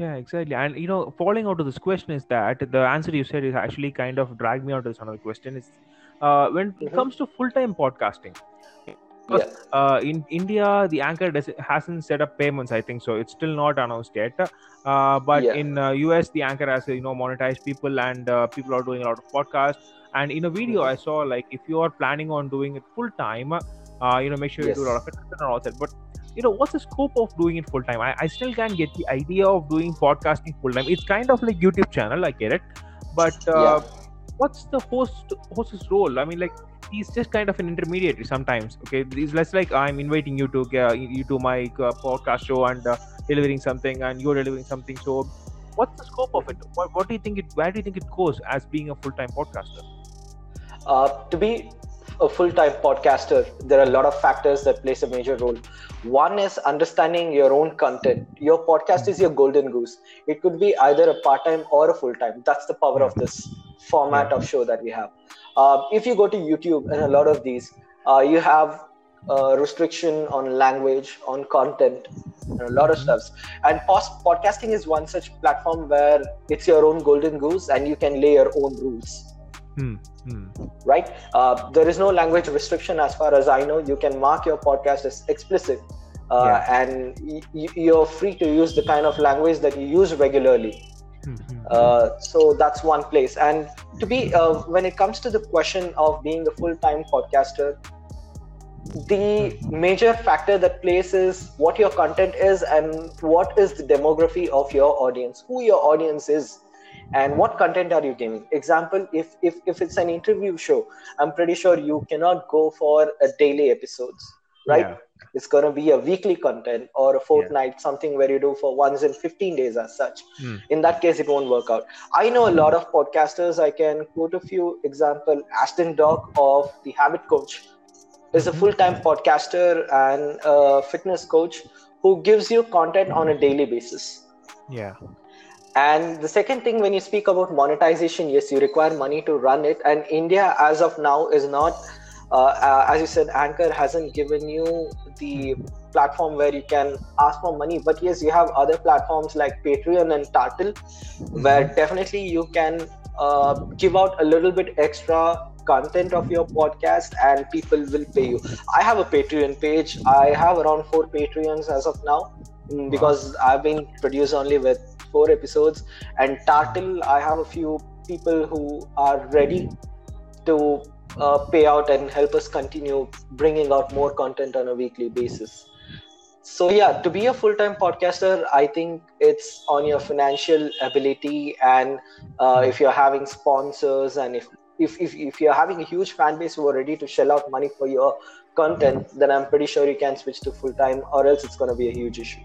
Yeah, exactly. And you know, falling out of this question is that the answer you said is actually kind of dragged me out to this another question. Is uh, when it Mhm. comes to full-time podcasting, Yeah. because uh, in India the anchor does, hasn't set up payments. I think so. It's still not announced yet. Uh, but Yeah. in uh, US, the anchor has you know monetized people, and uh, people are doing a lot of podcasts. And in a video, Mhm. I saw like if you are planning on doing it full time, uh, you know, make sure you do a lot of it and all that. But you know, what's the scope of doing it full time? I, I still can't get the idea of doing podcasting full time. It's kind of like YouTube channel, I get it, but uh, Yeah. what's the host host's role? I mean, like he's just kind of an intermediary sometimes. Okay, it's less like I'm inviting you to uh, you to my uh, podcast show and uh, delivering something, and you're delivering something. So, what's the scope of it? What, what do you think it? Where do you think it goes as being a full time podcaster? Uh, to be a full-time podcaster, there are a lot of factors that plays a major role. One is understanding your own content. Your podcast is your golden goose. It could be either a part-time or a full-time. That's the power of this format of show that we have. Uh, if you go to YouTube and a lot of these, uh, you have uh, restriction on language, on content, and a lot of Mhm. stuffs. And pos- podcasting is one such platform where it's your own golden goose, and you can lay your own rules Hmm. right? Uh, there is no language restriction as far as I know. You can mark your podcast as explicit, uh, Yeah. and y- you're free to use the kind of language that you use regularly. Hmm. Hmm. Uh, so that's one place. And to be, uh, when it comes to the question of being a full-time podcaster, the major factor that plays is what your content is and what is the demography of your audience, who your audience is and what content are you giving example if if if it's an interview show i'm pretty sure you cannot go for a daily episodes right Yeah. it's going to be a weekly content or a fortnight something where you do for once in 15 days as such Hmm. in that case it won't work out i know a lot of podcasters i can quote a few example Ashdin dock of the habit coach is a Mhm. full-time podcaster and a fitness coach who gives you content on a daily basis Yeah. And the second thing, when you speak about monetization, yes, you require money to run it. And India, as of now, is not, uh, uh, as you said, Anchor hasn't given you the platform where you can ask for money. But yes, you have other platforms like Patreon and Tartle, where definitely you can uh, give out a little bit extra content of your podcast and people will pay you. I have a Patreon page. I have around four Patreons as of now mm, because I've been produced only with four episodes. And Tartle I have a few people who are ready to uh, pay out and help us continue bringing out more content on a weekly basis. So yeah to be a full-time podcaster i think it's on your financial ability. And uh, if you're having sponsors and if, if if if you're having a huge fan base who are ready to shell out money for your content then i'm pretty sure you can switch to full-time or else it's going to be a huge issue